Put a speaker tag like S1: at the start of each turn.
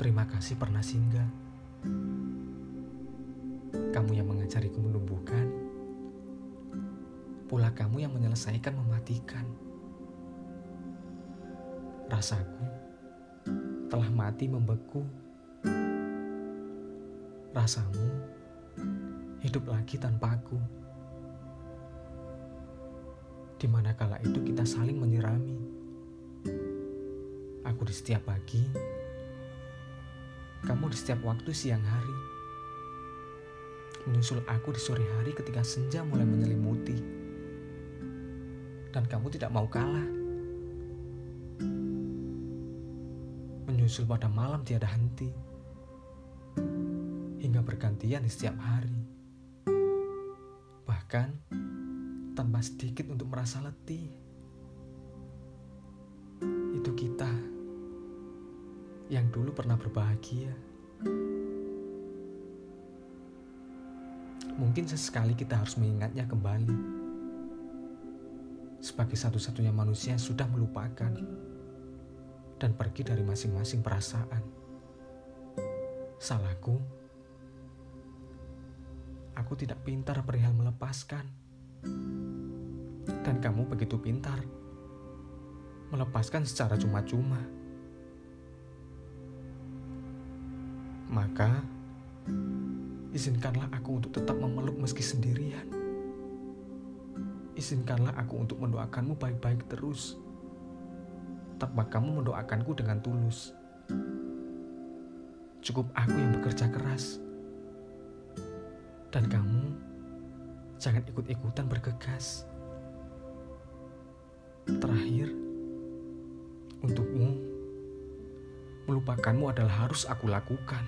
S1: Terima kasih pernah singgah. Kamu yang mengajariku menumbuhkan, pula kamu yang menyelesaikan mematikan. Rasaku telah mati membeku. Rasamu hidup lagi tanpaku. Di mana kala itu kita saling menyirami. Aku di setiap pagi, kamu di setiap waktu siang hari. Menyusul aku di sore hari ketika senja mulai menyelimuti. Dan kamu tidak mau kalah. Menyusul pada malam tiada henti. Hingga bergantian di setiap hari. Bahkan tanpa sedikit untuk merasa letih. Dulu pernah berbahagia. Mungkin sesekali kita harus mengingatnya kembali. Sebagai satu-satunya manusia yang sudah melupakan dan pergi dari masing-masing perasaan. Salahku, aku tidak pintar perihal melepaskan. Dan kamu begitu pintar melepaskan secara cuma-cuma. Maka, izinkanlah aku untuk tetap memeluk meski sendirian. Izinkanlah aku untuk mendoakanmu baik-baik terus. Tanpa kamu mendoakanku dengan tulus. Cukup aku yang bekerja keras. Dan kamu jangan ikut-ikutan bergegas. Terakhir, untukmu, melupakanmu adalah harus aku lakukan.